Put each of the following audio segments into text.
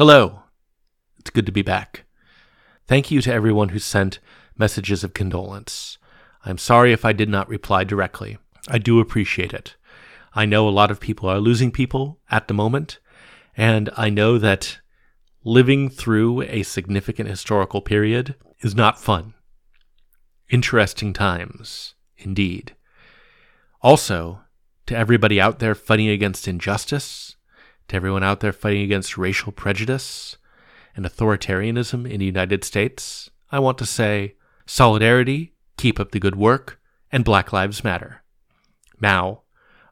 Hello. It's good to be back. Thank you to everyone who sent messages of condolence. I'm sorry if I did not reply directly. I do appreciate it. I know a lot of people are losing people at the moment, and I know that living through a significant historical period is not fun. Interesting times, indeed. Also, to everybody out there fighting against injustice, to everyone out there fighting against racial prejudice and authoritarianism in the United States, I want to say solidarity, keep up the good work, and Black Lives Matter. Now,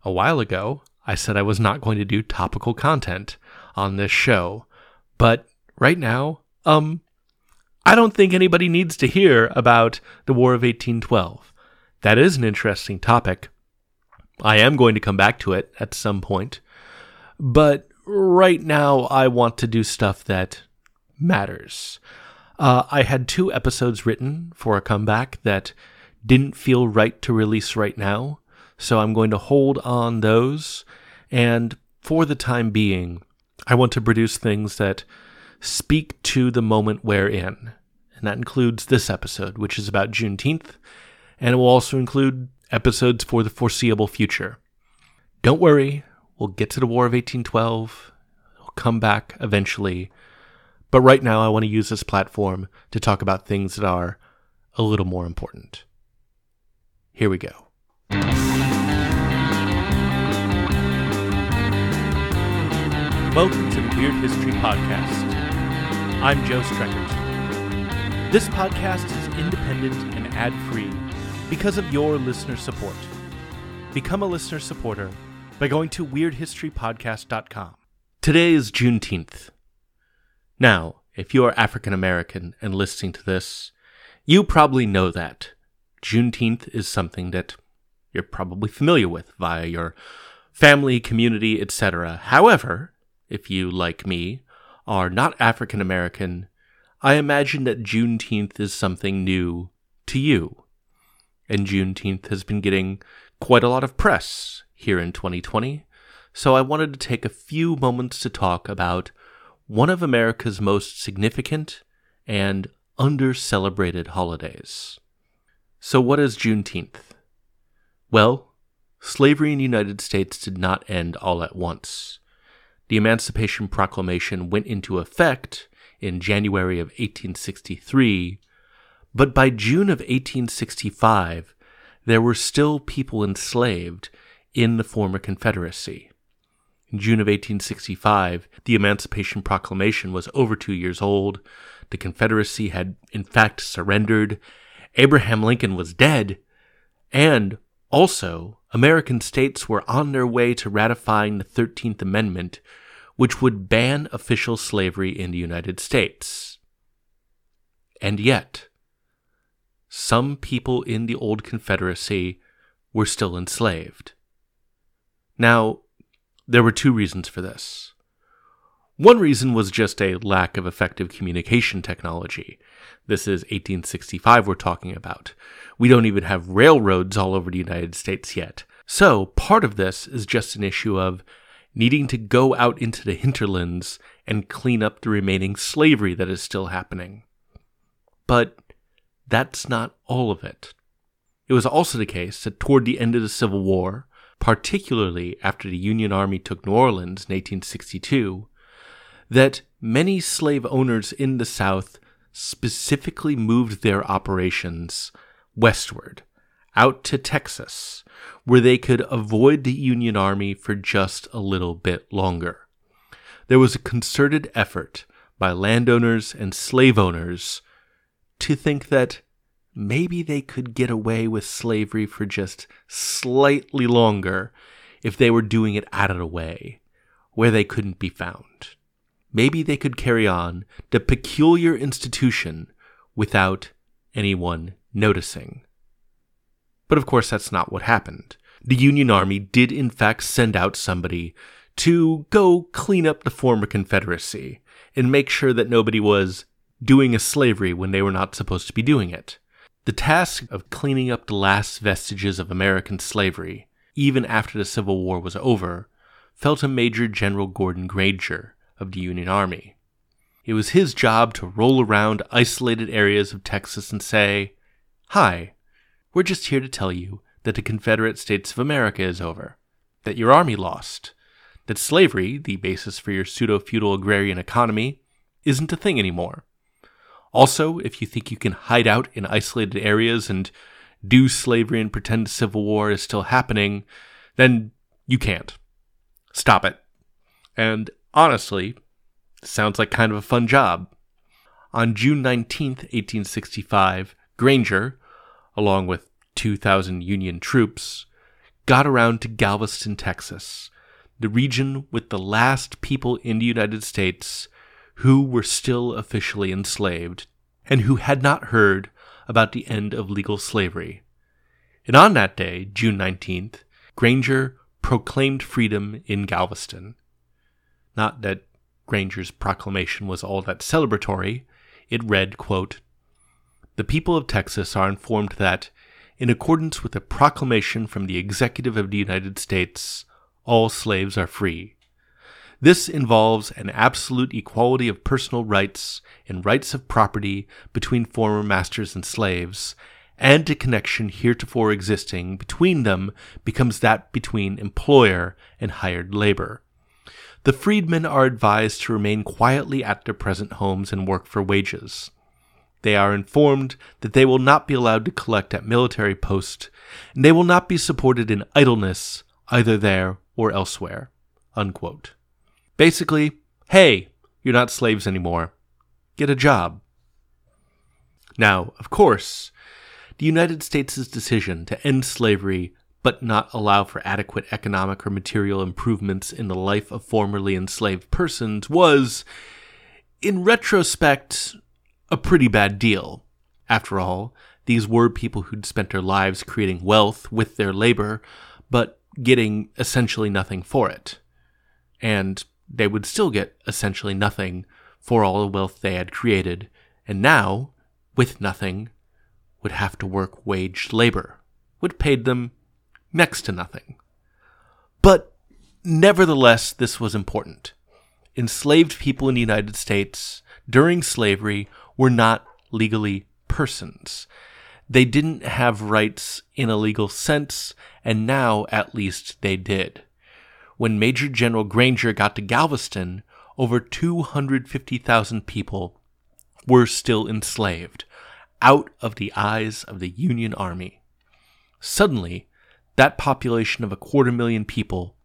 a while ago, I said I was not going to do topical content on this show, but right now, um, I don't think anybody needs to hear about the War of 1812. That is an interesting topic. I am going to come back to it at some point, but right now I want to do stuff that matters. Uh, I had two episodes written for a comeback that didn't feel right to release right now, so I'm going to hold on those. And for the time being, I want to produce things that speak to the moment we're in. And that includes this episode, which is about Juneteenth, and it will also include episodes for the foreseeable future. Don't worry, we'll get to the War of 1812. We'll come back eventually. But right now, I want to use this platform to talk about things that are a little more important. Here we go. Welcome to the Weird History Podcast. I'm Joe Streckert. This podcast is independent and ad free because of your listener support. Become a listener supporter by going to WeirdHistoryPodcast.com. Today is Juneteenth. Now, if you are African American and listening to this, you probably know that. Juneteenth is something that you're probably familiar with via your family, community, etc. However, if you, like me, are not African American, I imagine that Juneteenth is something new to you. And Juneteenth has been getting quite a lot of press here in 2020, so I wanted to take a few moments to talk about one of America's most significant and under celebrated holidays. So, what is Juneteenth? Well, slavery in the United States did not end all at once. The Emancipation Proclamation went into effect in January of 1863, but by June of 1865, there were still people enslaved in the former Confederacy. In June of 1865, the Emancipation Proclamation was over two years old. The Confederacy had, in fact, surrendered. Abraham Lincoln was dead. And also, American states were on their way to ratifying the 13th Amendment, which would ban official slavery in the United States. And yet, some people in the old Confederacy were still enslaved. Now, there were two reasons for this. One reason was just a lack of effective communication technology. This is 1865 we're talking about. We don't even have railroads all over the United States yet. So, part of this is just an issue of needing to go out into the hinterlands and clean up the remaining slavery that is still happening. But that's not all of it. It was also the case that toward the end of the Civil War, particularly after the Union Army took New Orleans in 1862, that many slave owners in the South specifically moved their operations westward, out to Texas, where they could avoid the Union Army for just a little bit longer. There was a concerted effort by landowners and slave owners to think that maybe they could get away with slavery for just slightly longer if they were doing it out of the way, where they couldn't be found. Maybe they could carry on the peculiar institution without anyone noticing. But of course, that's not what happened. The Union Army did, in fact, send out somebody to go clean up the former Confederacy and make sure that nobody was doing a slavery when they were not supposed to be doing it. The task of cleaning up the last vestiges of American slavery, even after the Civil War was over, fell to Major General Gordon Granger of the Union Army. It was his job to roll around isolated areas of Texas and say, Hi, we're just here to tell you that the Confederate States of America is over, that your army lost, that slavery, the basis for your pseudo feudal agrarian economy, isn't a thing anymore. Also, if you think you can hide out in isolated areas and do slavery and pretend Civil War is still happening, then you can't. Stop it. And honestly, sounds like kind of a fun job. On June 19th, 1865, Granger, along with 2,000 Union troops, got around to Galveston, Texas, the region with the last people in the United States who were still officially enslaved and who had not heard about the end of legal slavery. And on that day, June 19th, Granger proclaimed freedom in Galveston. Not that Granger's proclamation was all that celebratory. It read, quote, The people of Texas are informed that, in accordance with a proclamation from the Executive of the United States, all slaves are free. This involves an absolute equality of personal rights and rights of property between former masters and slaves, and a connection heretofore existing between them becomes that between employer and hired labor. The freedmen are advised to remain quietly at their present homes and work for wages. They are informed that they will not be allowed to collect at military posts, and they will not be supported in idleness either there or elsewhere. Unquote. Basically, hey, you're not slaves anymore. Get a job. Now, of course, the United States' decision to end slavery but not allow for adequate economic or material improvements in the life of formerly enslaved persons was, in retrospect, a pretty bad deal. After all, these were people who'd spent their lives creating wealth with their labor, but getting essentially nothing for it. And they would still get essentially nothing for all the wealth they had created, and now, with nothing, would have to work waged labor, which paid them next to nothing. But nevertheless, this was important. Enslaved people in the United States during slavery were not legally persons. They didn't have rights in a legal sense, and now at least they did when Major General Granger got to Galveston, over 250,000 people were still enslaved, out of the eyes of the Union Army. Suddenly, that population of a quarter million people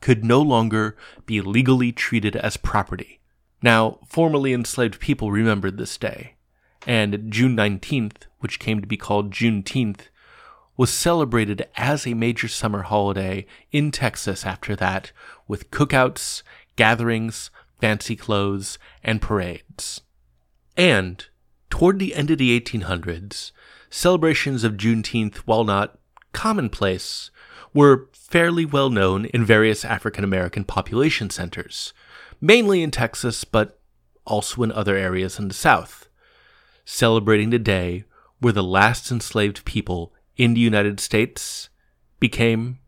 could no longer be legally treated as property. Now, formerly enslaved people remembered this day, and June 19th, which came to be called Juneteenth, was celebrated as a major summer holiday in Texas after that, with cookouts, gatherings, fancy clothes, and parades. And, toward the end of the 1800s, celebrations of Juneteenth, while not commonplace, were fairly well known in various African American population centers, mainly in Texas, but also in other areas in the South. Celebrating the day where the last enslaved people in the United States became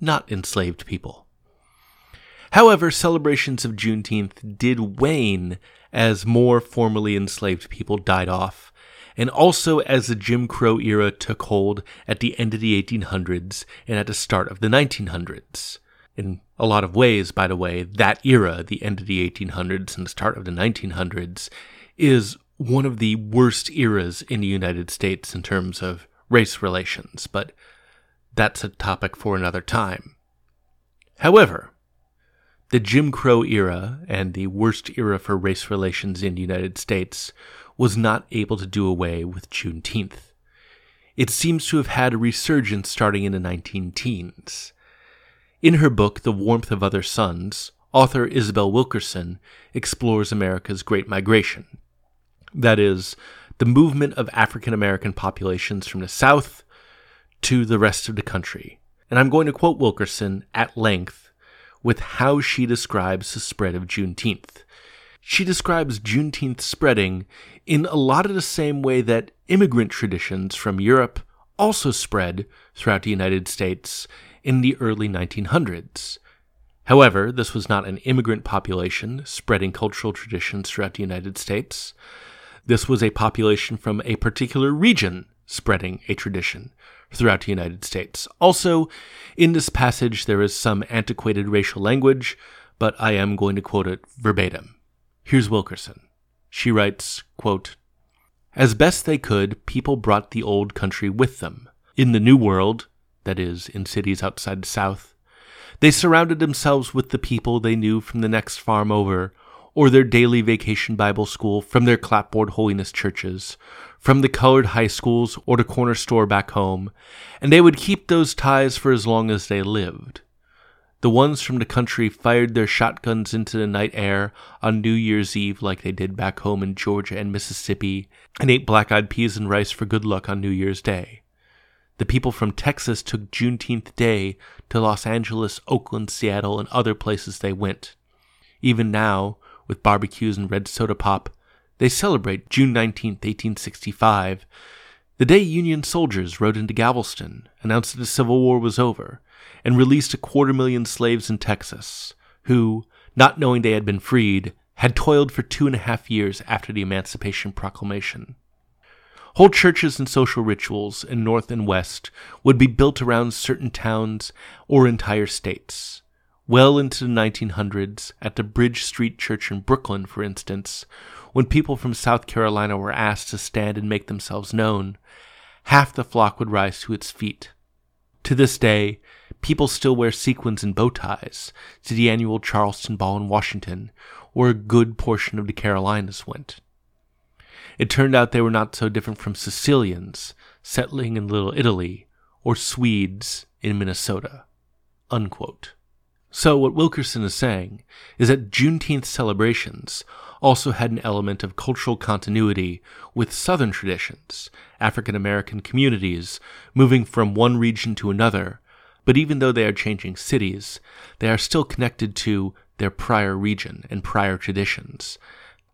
not enslaved people. However, celebrations of Juneteenth did wane as more formerly enslaved people died off, and also as the Jim Crow era took hold at the end of the 1800s and at the start of the 1900s. In a lot of ways, by the way, that era, the end of the 1800s and the start of the 1900s, is one of the worst eras in the United States in terms of race relations, but that's a topic for another time. However, the Jim Crow era and the worst era for race relations in the United States was not able to do away with Juneteenth. It seems to have had a resurgence starting in the 19 teens. In her book, The Warmth of Other Suns, author Isabel Wilkerson explores America's Great Migration. That is, the movement of African American populations from the South to the rest of the country. And I'm going to quote Wilkerson at length with how she describes the spread of Juneteenth. She describes Juneteenth spreading in a lot of the same way that immigrant traditions from Europe also spread throughout the United States in the early 1900s. However, this was not an immigrant population spreading cultural traditions throughout the United States. This was a population from a particular region spreading a tradition throughout the United States. Also, in this passage, there is some antiquated racial language, but I am going to quote it verbatim. Here's Wilkerson. She writes, quote, As best they could, people brought the old country with them. In the New World, that is, in cities outside the South, they surrounded themselves with the people they knew from the next farm over, or their daily vacation Bible school from their clapboard holiness churches, from the colored high schools or the corner store back home, and they would keep those ties for as long as they lived. The ones from the country fired their shotguns into the night air on New Year's Eve like they did back home in Georgia and Mississippi, and ate black eyed peas and rice for good luck on New Year's Day. The people from Texas took Juneteenth Day to Los Angeles, Oakland, Seattle, and other places they went. Even now, with barbecues and red soda pop, they celebrate June 19, 1865, the day Union soldiers rode into Galveston, announced that the Civil War was over, and released a quarter million slaves in Texas, who, not knowing they had been freed, had toiled for two and a half years after the Emancipation Proclamation. Whole churches and social rituals in North and West would be built around certain towns or entire states. Well into the 1900s, at the Bridge Street Church in Brooklyn, for instance, when people from South Carolina were asked to stand and make themselves known, half the flock would rise to its feet. To this day, people still wear sequins and bow ties to the annual Charleston Ball in Washington, where a good portion of the Carolinas went. It turned out they were not so different from Sicilians settling in Little Italy or Swedes in Minnesota. Unquote. So, what Wilkerson is saying is that Juneteenth celebrations also had an element of cultural continuity with Southern traditions, African American communities moving from one region to another, but even though they are changing cities, they are still connected to their prior region and prior traditions,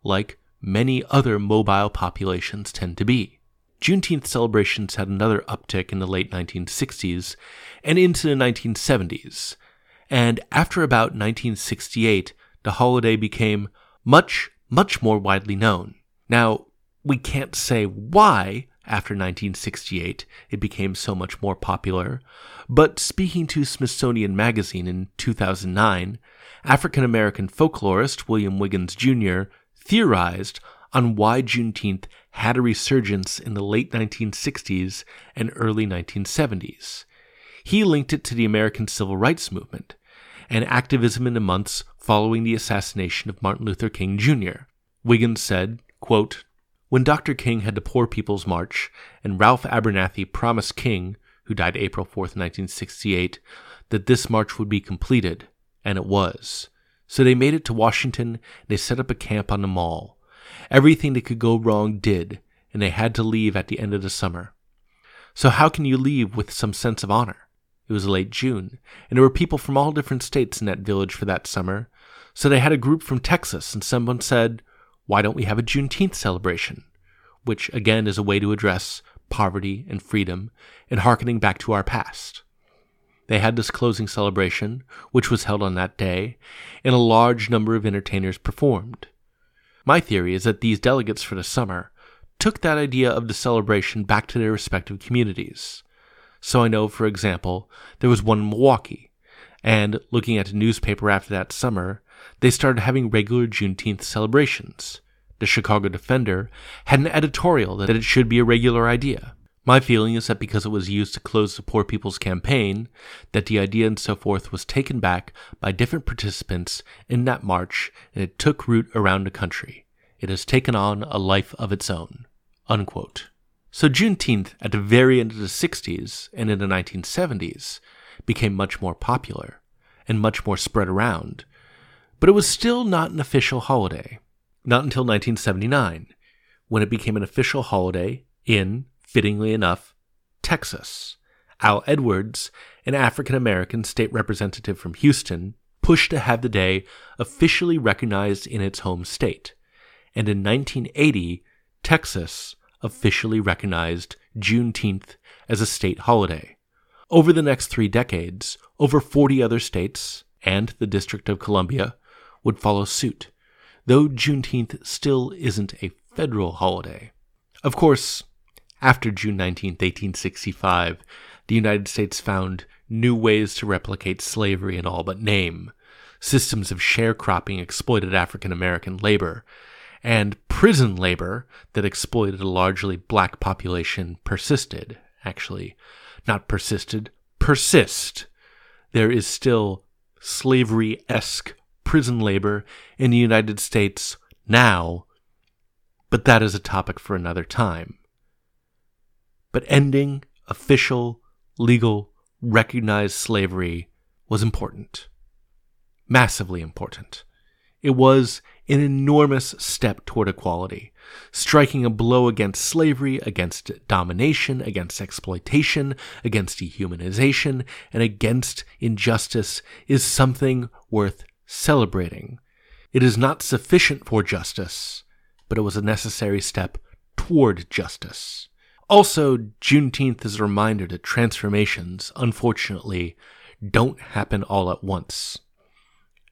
like many other mobile populations tend to be. Juneteenth celebrations had another uptick in the late 1960s and into the 1970s, and after about 1968, the holiday became much, much more widely known. Now, we can't say why after 1968 it became so much more popular, but speaking to Smithsonian Magazine in 2009, African American folklorist William Wiggins Jr theorized on why Juneteenth had a resurgence in the late 1960s and early 1970s. He linked it to the American Civil Rights Movement and activism in the months following the assassination of Martin Luther King Jr. Wiggins said, quote, When Dr. King had the Poor People's March and Ralph Abernathy promised King, who died April 4, 1968, that this march would be completed, and it was. So they made it to Washington, they set up a camp on the mall. Everything that could go wrong did, and they had to leave at the end of the summer. So how can you leave with some sense of honor? It was late June, and there were people from all different states in that village for that summer. So they had a group from Texas, and someone said, Why don't we have a Juneteenth celebration? Which again is a way to address poverty and freedom and harkening back to our past. They had this closing celebration, which was held on that day, and a large number of entertainers performed. My theory is that these delegates for the summer took that idea of the celebration back to their respective communities. So I know, for example, there was one in Milwaukee, and looking at a newspaper after that summer, they started having regular Juneteenth celebrations. The Chicago Defender had an editorial that it should be a regular idea. My feeling is that because it was used to close the Poor People's Campaign, that the idea and so forth was taken back by different participants in that march and it took root around the country. It has taken on a life of its own. Unquote. So Juneteenth at the very end of the 60s and in the 1970s became much more popular and much more spread around, but it was still not an official holiday. Not until 1979, when it became an official holiday in fittingly enough, Texas. Al Edwards, an African American state representative from Houston, pushed to have the day officially recognized in its home state. And in 1980, Texas officially recognized Juneteenth as a state holiday. Over the next three decades, over 40 other states and the District of Columbia would follow suit, though Juneteenth still isn't a federal holiday. Of course, after June 19, 1865, the United States found new ways to replicate slavery in all but name. Systems of sharecropping exploited African American labor, and prison labor that exploited a largely black population persisted. Actually, not persisted, persist. There is still slavery esque prison labor in the United States now, but that is a topic for another time. But ending official, legal, recognized slavery was important. Massively important. It was an enormous step toward equality, striking a blow against slavery, against domination, against exploitation, against dehumanization, and against injustice is something worth celebrating. It is not sufficient for justice, but it was a necessary step toward justice. Also, Juneteenth is a reminder that transformations, unfortunately, don't happen all at once.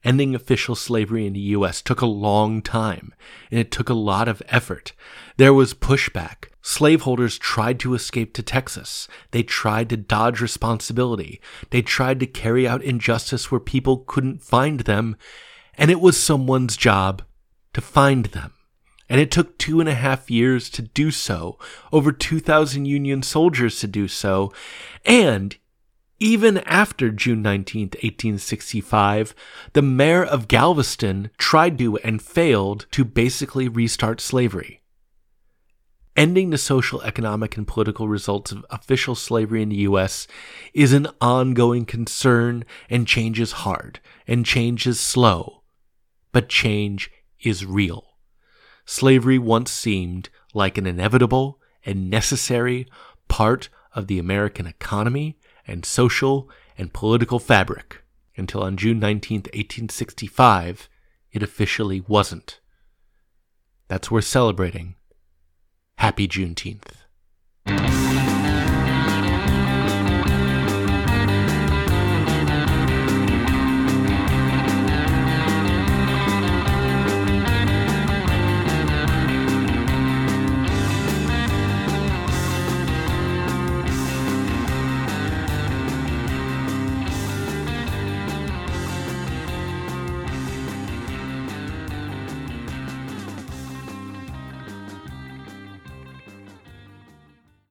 Ending official slavery in the US took a long time, and it took a lot of effort. There was pushback. Slaveholders tried to escape to Texas. They tried to dodge responsibility. They tried to carry out injustice where people couldn't find them, and it was someone's job to find them. And it took two and a half years to do so, over 2,000 Union soldiers to do so, and even after June 19, 1865, the mayor of Galveston tried to and failed to basically restart slavery. Ending the social, economic, and political results of official slavery in the U.S. is an ongoing concern, and change is hard, and change is slow. But change is real. Slavery once seemed like an inevitable and necessary part of the American economy and social and political fabric until on June 19, 1865, it officially wasn't. That's worth celebrating. Happy Juneteenth.